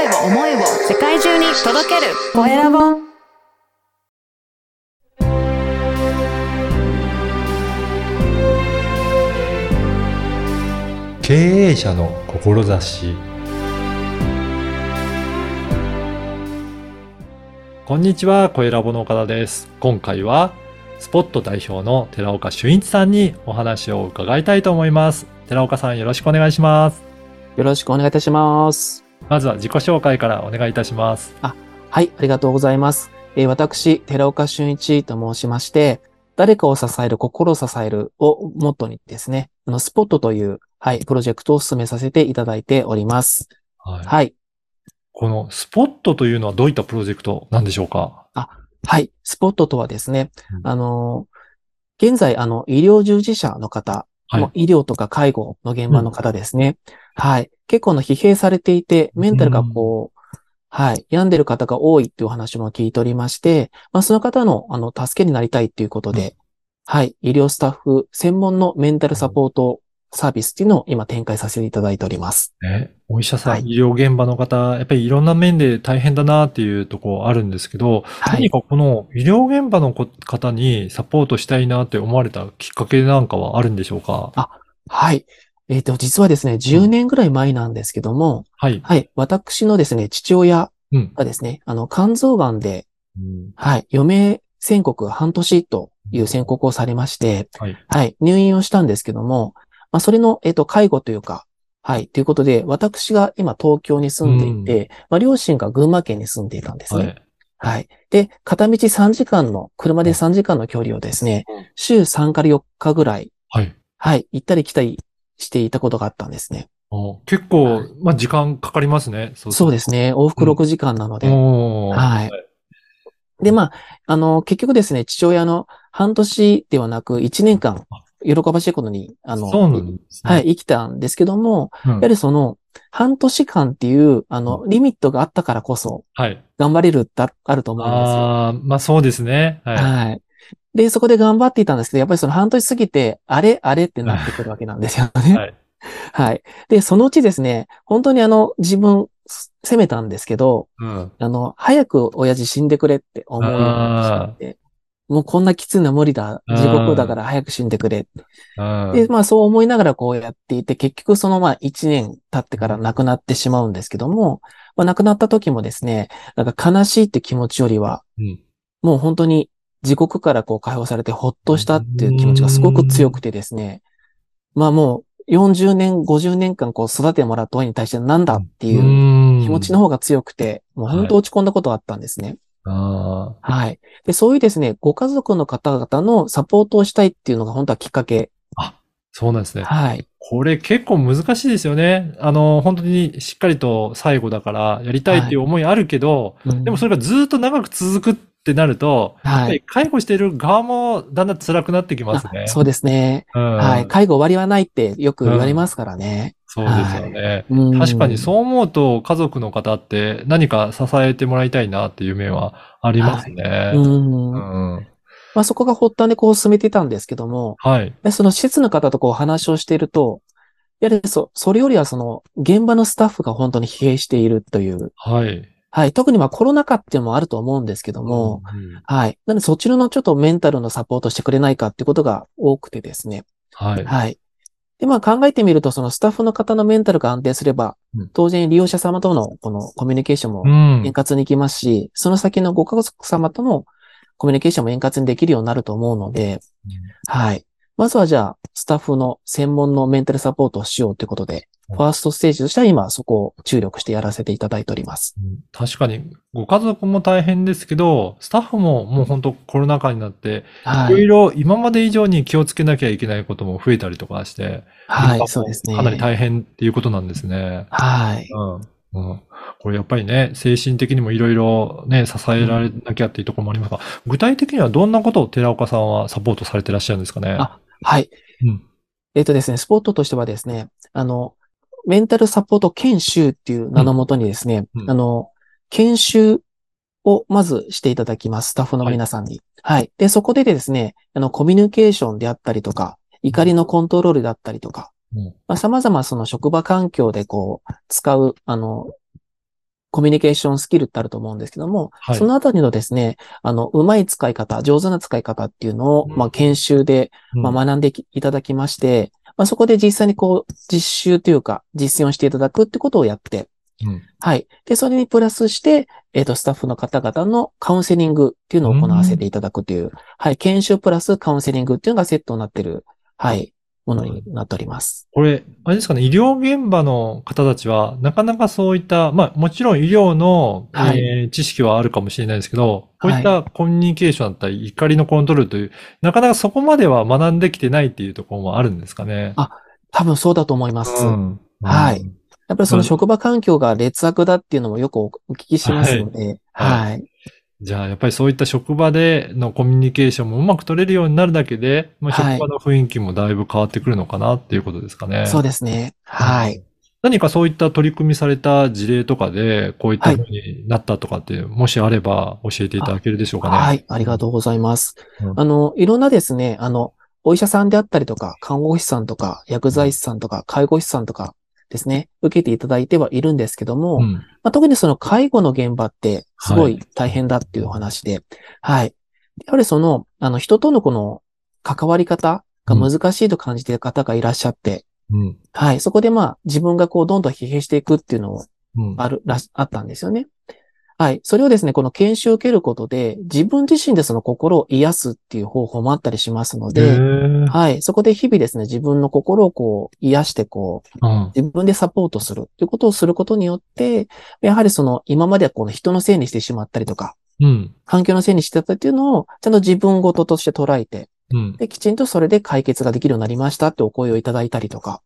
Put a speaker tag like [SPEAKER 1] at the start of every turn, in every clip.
[SPEAKER 1] 声を、思いを世界中に届けるコエラボ。
[SPEAKER 2] 経営者の志こんにちは、コエラボの岡田です。今回は、スポット代表の寺岡俊一さんにお話を伺いたいと思います。寺岡さんよろしくお願いします。
[SPEAKER 3] よろしくお願いいたします。
[SPEAKER 2] まずは自己紹介からお願いいたします。
[SPEAKER 3] はい、ありがとうございます。えー私、寺岡俊一と申しまして、誰かを支える、心を支えるをモットーにですね、あの、スポットという、はい、プロジェクトを進めさせていただいております。
[SPEAKER 2] はい、
[SPEAKER 3] はい。
[SPEAKER 2] このスポットというのはどういったプロジェクトなんでしょうか？
[SPEAKER 3] はい。スポットとはですね、
[SPEAKER 2] うん
[SPEAKER 3] あのー現在、あの、医療従事者の方、
[SPEAKER 2] はい。
[SPEAKER 3] 医療とか介護の現場の方ですね。はい。結構の疲弊されていて、メンタルがこう、はい、病んでる方が多いっていうお話も聞いておりまして、まあ、その方の、あの、助けになりたいっていうことで、はい、医療スタッフ専門のメンタルサポートサービスっていうのを今展開させていただいております。
[SPEAKER 2] ね、お医者さん、
[SPEAKER 3] はい
[SPEAKER 2] 医療現場の方、やっぱりいろんな面で大変だなっていうところあるんですけど、
[SPEAKER 3] はい
[SPEAKER 2] 何。かこの医療現場のこ方にサポートしたいなって思われたきっかけなんかはあるんでしょうか？
[SPEAKER 3] はい。えっ、と、実はですね、10年ぐらい前なんですけども、
[SPEAKER 2] はい。
[SPEAKER 3] はい、私のですね、父親
[SPEAKER 2] うん。
[SPEAKER 3] がですね、あの、肝臓癌で、
[SPEAKER 2] うん
[SPEAKER 3] はい、余命宣告半年という宣告をされまして、
[SPEAKER 2] はい。
[SPEAKER 3] はい、入院をしたんですけども、まあ、それの、えっ、と、介護というか、はい、ということで、私が今東京に住んでいて、まあ、両親が群馬県に住んでいたんですね。
[SPEAKER 2] はい。
[SPEAKER 3] はい。で、片道3時間の、車で3時間の距離をですね
[SPEAKER 2] うん、
[SPEAKER 3] 週3から4日ぐらい、
[SPEAKER 2] はい。
[SPEAKER 3] はい、行ったり来たりしていたことがあったんですね。
[SPEAKER 2] お結構、まあ、時間かかりますね。そ
[SPEAKER 3] そうですね。往復6時間なので。
[SPEAKER 2] おー
[SPEAKER 3] はい。で、まあ、あの、結局ですね、父親の半年ではなく1年間、喜ばしいことに、あの、
[SPEAKER 2] そうなんですね。
[SPEAKER 3] はい、生きたんですけども、
[SPEAKER 2] うん
[SPEAKER 3] やはりその、半年間っていう、あの、リミットがあったからこそ、
[SPEAKER 2] はい。
[SPEAKER 3] 頑張れるってああると思うんですよ。
[SPEAKER 2] ああ、まあそうですね。はい。
[SPEAKER 3] はい。で、そこで頑張っていたんですけど、やっぱりその半年過ぎて、あれあれってなってくるわけなんですよね。
[SPEAKER 2] はい。
[SPEAKER 3] はい。で、そのうちですね、本当にあの、自分、責めたんですけど、
[SPEAKER 2] うん。
[SPEAKER 3] あの、早く親父死んでくれって思うようになってしまって、もうこんなきついのは無理だ。地獄だから早く死んでくれ。
[SPEAKER 2] うん
[SPEAKER 3] で、まあそう思いながらこうやっていて、結局そのまあ1年経ってから亡くなってしまうんですけども、まあ亡くなった時もですね、なんか悲しいって気持ちよりは、
[SPEAKER 2] うん
[SPEAKER 3] もう本当に地獄からこう解放されてほっとしたっていう気持ちがすごく強くてですね、まあもう40年、50年間こう育ててもらった親に対してなんだっていう
[SPEAKER 2] うん
[SPEAKER 3] 気持ちの方が強くて、もう本当落ち込んだことがあったんですね。
[SPEAKER 2] あ
[SPEAKER 3] はい。で、そういうですね、ご家族の方々のサポートをしたいっていうのが本当はきっかけ。
[SPEAKER 2] あ、そうなんですね。
[SPEAKER 3] はい。
[SPEAKER 2] これ結構難しいですよね。あの、本当にしっかりと最後だからやりたいっていう思いあるけど、
[SPEAKER 3] うん
[SPEAKER 2] でもそれがずっと長く続くってなると、
[SPEAKER 3] はい。
[SPEAKER 2] 介護している側もだんだん辛くなってきますね。
[SPEAKER 3] あそうですね。
[SPEAKER 2] うん
[SPEAKER 3] はい。介護終わりはないってよく言われますからね。
[SPEAKER 2] そうですよね。
[SPEAKER 3] うん
[SPEAKER 2] 確かにそう思うと家族の方って何か支えてもらいたいなっていう面はありますね。
[SPEAKER 3] うん。
[SPEAKER 2] うん
[SPEAKER 3] まあそこが発端でこう進めてたんですけども、
[SPEAKER 2] はい。
[SPEAKER 3] でその施設の方とこう話をしていると、やはりそ、それよりはその現場のスタッフが本当に疲弊しているという、
[SPEAKER 2] はい。
[SPEAKER 3] はい。特にまあコロナ禍っていうのもあると思うんですけども、
[SPEAKER 2] うん
[SPEAKER 3] はい。なのでそっちのちょっとメンタルのサポートしてくれないかっていうことが多くてですね。
[SPEAKER 2] はい。
[SPEAKER 3] はい。で、まあ考えてみると、そのスタッフの方のメンタルが安定すれば
[SPEAKER 2] うん、
[SPEAKER 3] 当然利用者様とのこのコミュニケーションも
[SPEAKER 2] うん。
[SPEAKER 3] 円滑にいきますし、その先のご家族様とのコミュニケーションも円滑にできるようになると思うので、はい。まずはじゃあ、スタッフの専門のメンタルサポートをしようということで、
[SPEAKER 2] うん
[SPEAKER 3] ファーストステージとしては今そこを注力してやらせていただいております。
[SPEAKER 2] うん確かに、ご家族も大変ですけど、スタッフももう本当コロナ禍になって、ろい
[SPEAKER 3] はいい。
[SPEAKER 2] ろ今まで以上に気をつけなきゃいけないことも増えたりとかして、
[SPEAKER 3] はい、そうですね。
[SPEAKER 2] かなり大変っていうことなんですね。
[SPEAKER 3] はい。
[SPEAKER 2] うん。うん。これやっぱりね、精神的にもいろいろね、支えられなきゃっていうところもありますが、具体的にはどんなことを寺岡さんはサポートされてらっしゃるんですかね？
[SPEAKER 3] あはい。
[SPEAKER 2] うん。
[SPEAKER 3] えっとですね、スポットとしてはですね、あの、メンタルサポート研修っていう名のもとにですね、
[SPEAKER 2] うんうん
[SPEAKER 3] あの、研修をまずしていただきます。スタッフの皆さんに。はい。で、そこでですね、あの、コミュニケーションであったりとか、怒りのコントロールだったりとか、
[SPEAKER 2] うん
[SPEAKER 3] まあ、様々その職場環境でこう、使う、あの、コミュニケーションスキルってあると思うんですけども、
[SPEAKER 2] はい
[SPEAKER 3] そのあたりのですね、あの、うまい使い方、上手な使い方っていうのを、
[SPEAKER 2] うん
[SPEAKER 3] まあ、研修で、
[SPEAKER 2] うん
[SPEAKER 3] まあ、学んでいただきまして、まあ、そこで実際にこう、実習というか、実践をしていただくってことをやって、
[SPEAKER 2] うん
[SPEAKER 3] はい。で、それにプラスして、えっ、と、スタッフの方々のカウンセリングっていうのを行わせていただくという、はい。研修プラスカウンセリングっていうのがセットになってる、はい。ものになっております。
[SPEAKER 2] これ、あれですかね、医療現場の方たちは、なかなかそういった、まあ、もちろん医療の、
[SPEAKER 3] はい
[SPEAKER 2] えー知識はあるかもしれないですけど、こういっ
[SPEAKER 3] は
[SPEAKER 2] たコミュニケーションだったり、怒りのコントロールという、なかなかそこまでは学んできてないっていうところもあるんですかね？
[SPEAKER 3] あ多分そうだと思います。
[SPEAKER 2] うん
[SPEAKER 3] はい
[SPEAKER 2] うん
[SPEAKER 3] やっぱりその職場環境が劣悪だっていうのもよくお聞きしますので、
[SPEAKER 2] はい
[SPEAKER 3] はい。
[SPEAKER 2] じゃあ、やっぱりそういった職場でのコミュニケーションもうまく取れるようになるだけで、まあ、
[SPEAKER 3] はい
[SPEAKER 2] 職場の雰囲気もだいぶ変わってくるのかなっていうことですかね。
[SPEAKER 3] そうですね。はい。
[SPEAKER 2] 何かそういった取り組みされた事例とかで、こういった風になったとかって、もしあれば教えていただけるでしょうかね。
[SPEAKER 3] はい。ありがとうございます。
[SPEAKER 2] うん
[SPEAKER 3] あの、いろんなですね、あの、お医者さんであったりとか、看護師さんとか、薬剤師さんとか、介護士さんとかですね、受けていただいてはいるんですけども、
[SPEAKER 2] うん。
[SPEAKER 3] まあ、特にその介護の現場ってすご
[SPEAKER 2] はい
[SPEAKER 3] い大変だっていうお話で、はい。やはりその、あの、人とのこの関わり方が難しいと感じている方がいらっしゃって、
[SPEAKER 2] うん。
[SPEAKER 3] はい。そこでまあ、自分がこう、どんどん疲弊していくっていうのを
[SPEAKER 2] うん。
[SPEAKER 3] ある、らし、あったんですよね。はい。それをですね、この研修を受けることで、自分自身でその心を癒すっていう方法もあったりしますの
[SPEAKER 2] へ
[SPEAKER 3] で、
[SPEAKER 2] ー
[SPEAKER 3] はい。そこで日々ですね、自分の心をこう、癒してこう、
[SPEAKER 2] うん。
[SPEAKER 3] 自分でサポートするっていうことをすることによって、やはりその、今まではこの人のせいにしてしまったりとか、
[SPEAKER 2] うん。
[SPEAKER 3] 環境のせいにしてたっていうのを、ちゃんと自分ごととして捉えて、
[SPEAKER 2] うん。
[SPEAKER 3] で、きちんとそれで解決ができるようになりましたってお声をいただいたりとか、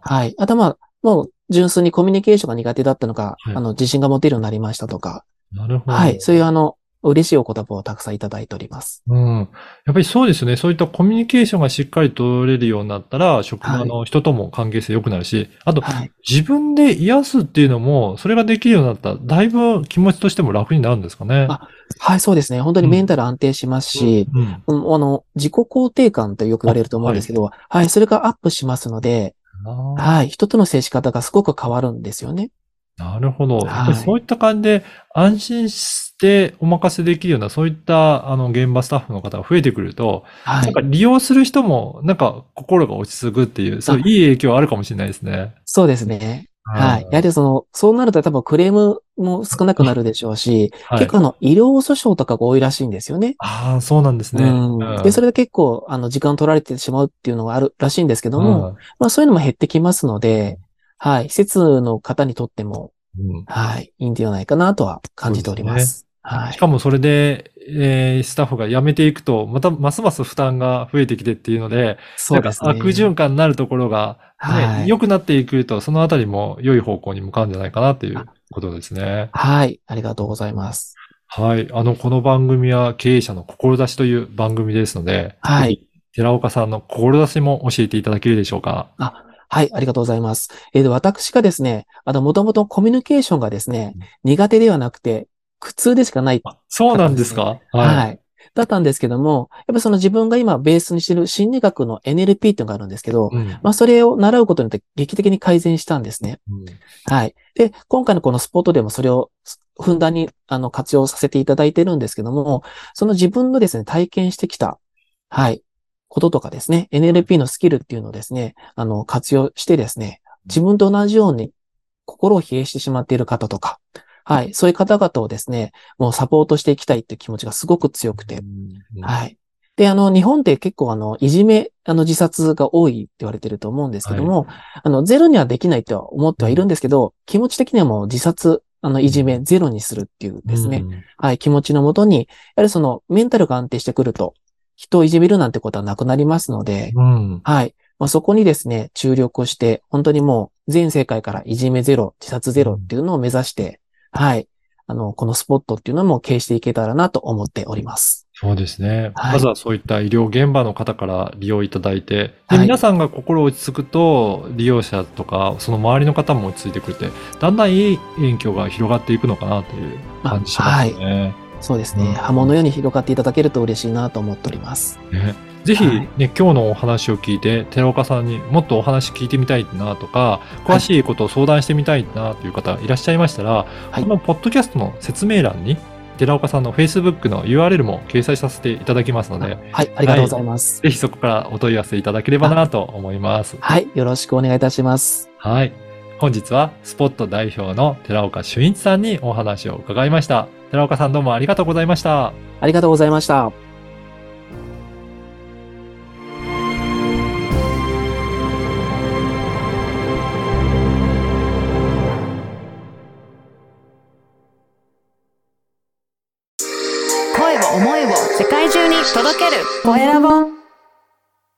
[SPEAKER 3] はい。あとはまあ、もう純粋にコミュニケーションが苦手だったのが、
[SPEAKER 2] はい
[SPEAKER 3] あの、自信が持てるようになりましたとか、
[SPEAKER 2] なるほど。
[SPEAKER 3] はい。そういうあの、嬉しいお言葉をたくさんいただいております。
[SPEAKER 2] うん。やっぱりそうですよね。そういったコミュニケーションがしっかり取れるようになったら、職場の人とも関係性良くなるし、あと、
[SPEAKER 3] はい。
[SPEAKER 2] 自分で癒すっていうのも、それができるようになったら、だいぶ気持ちとしても楽になるんですかね。
[SPEAKER 3] あはい、そうですね。本当にメンタル安定しますし、
[SPEAKER 2] うん。
[SPEAKER 3] うんあの、自己肯定感ってよく言われると思うんですけど、はい、それがアップしますので、
[SPEAKER 2] あー
[SPEAKER 3] はい、人との接し方がすごく変わるんですよね。
[SPEAKER 2] なるほど。
[SPEAKER 3] はい
[SPEAKER 2] そういった感じで安心してお任せできるような、そういったあの現場スタッフの方が増えてくると、
[SPEAKER 3] はい
[SPEAKER 2] なんか。利用する人もなんか心が落ち着くっていう、そういい影響あるかもしれないですね。
[SPEAKER 3] そうですね。はい。やはりその、そうなると多分クレームも少なくなるでしょうし、
[SPEAKER 2] はい
[SPEAKER 3] 結構あの、医療訴訟とかが多いらしいんですよね。
[SPEAKER 2] ああ、そうなんですね。
[SPEAKER 3] うん。で、それで結構、あの、時間取られてしまうっていうのがあるらしいんですけども、まあそういうのも減ってきますので、はい。施設の方にとっても、
[SPEAKER 2] うんうん
[SPEAKER 3] はい。いいんではないかなとは感じております。はい。
[SPEAKER 2] しかもそれで、えースタッフが辞めていくと、またますます負担が増えてきてっていうので、
[SPEAKER 3] そうですね。
[SPEAKER 2] 悪循環になるところが、ね
[SPEAKER 3] はい
[SPEAKER 2] 良くなっていくと、そのあたりも良い方向に向かうんじゃないかなっていうことですね。
[SPEAKER 3] はい。ありがとうございます。
[SPEAKER 2] はい。あの、この番組は経営者の志という番組ですので、
[SPEAKER 3] はい。
[SPEAKER 2] 寺岡さんの志も教えていただけるでしょうか？
[SPEAKER 3] はい、ありがとうございます。えーで、私がですね、あの、もともとコミュニケーションがですね、苦手ではなくて、苦痛でしかない。
[SPEAKER 2] あそうなんですか？
[SPEAKER 3] はい。だったんですけども、やっぱりその自分が今ベースにしてる心理学の NLP っていうのがあるんですけど、
[SPEAKER 2] うん
[SPEAKER 3] まあ、それを習うことによって劇的に改善したんですね。
[SPEAKER 2] うん
[SPEAKER 3] はい。で、今回のこのスポットでもそれをふんだんにあの活用させていただいてるんですけども、その自分のですね、体験してきた、はい、こととかですね、NLP のスキルっていうのをですね、あの、活用してですね、自分と同じように心を冷えしてしまっている方とか、はい、そういう方々をですね、もうサポートしていきたいっていう気持ちがすごく強くて、
[SPEAKER 2] うん
[SPEAKER 3] はい。で、あの、日本って結構あの、いじめ、あの、自殺が多いって言われてると思うんですけども、あの、ゼロにはできないとは思ってはいるんですけど、気持ち的にはもう自殺、あの、いじめゼロにするっていうですね、
[SPEAKER 2] うん
[SPEAKER 3] はい、気持ちのもとに、やはりその、メンタルが安定してくると、人をいじめるなんてことはなくなりますので、
[SPEAKER 2] うん。
[SPEAKER 3] はい。まあ、そこにですね、注力をして、本当にもう、全世界からいじめゼロ、自殺ゼロっていうのを目指して、はい。あの、このスポットっていうのも経営していけたらなと思っております。
[SPEAKER 2] そうですね。
[SPEAKER 3] はい
[SPEAKER 2] まずはそういった医療現場の方から利用いただいて、で、
[SPEAKER 3] はい
[SPEAKER 2] 皆さんが心落ち着くと、利用者とか、その周りの方も落ち着いてくれて、だんだんいい影響が広がっていくのかなという感じしますね。
[SPEAKER 3] そうです
[SPEAKER 2] うん
[SPEAKER 3] ね。波紋のように広がっていただけると嬉しいなと思っております。
[SPEAKER 2] ねぜひ
[SPEAKER 3] はい
[SPEAKER 2] ね、今日のお話を聞いて、寺岡さんにもっとお話聞いてみたいなとか、詳しいことを相談してみたいなという方いらっしゃいましたら、
[SPEAKER 3] はい
[SPEAKER 2] このポッドキャストの説明欄に、寺岡さんの Facebook の URL も掲載させていただきますので、
[SPEAKER 3] はい、ありがとうございます。
[SPEAKER 2] ぜひそこからお問い合わせいただければなと思います。
[SPEAKER 3] はい、よろしくお願いいたします。
[SPEAKER 2] はい。本日はスポット代表の寺岡俊一さんにお話を伺いました。寺岡さんどうもありがとうございました。
[SPEAKER 3] ありがとうございました。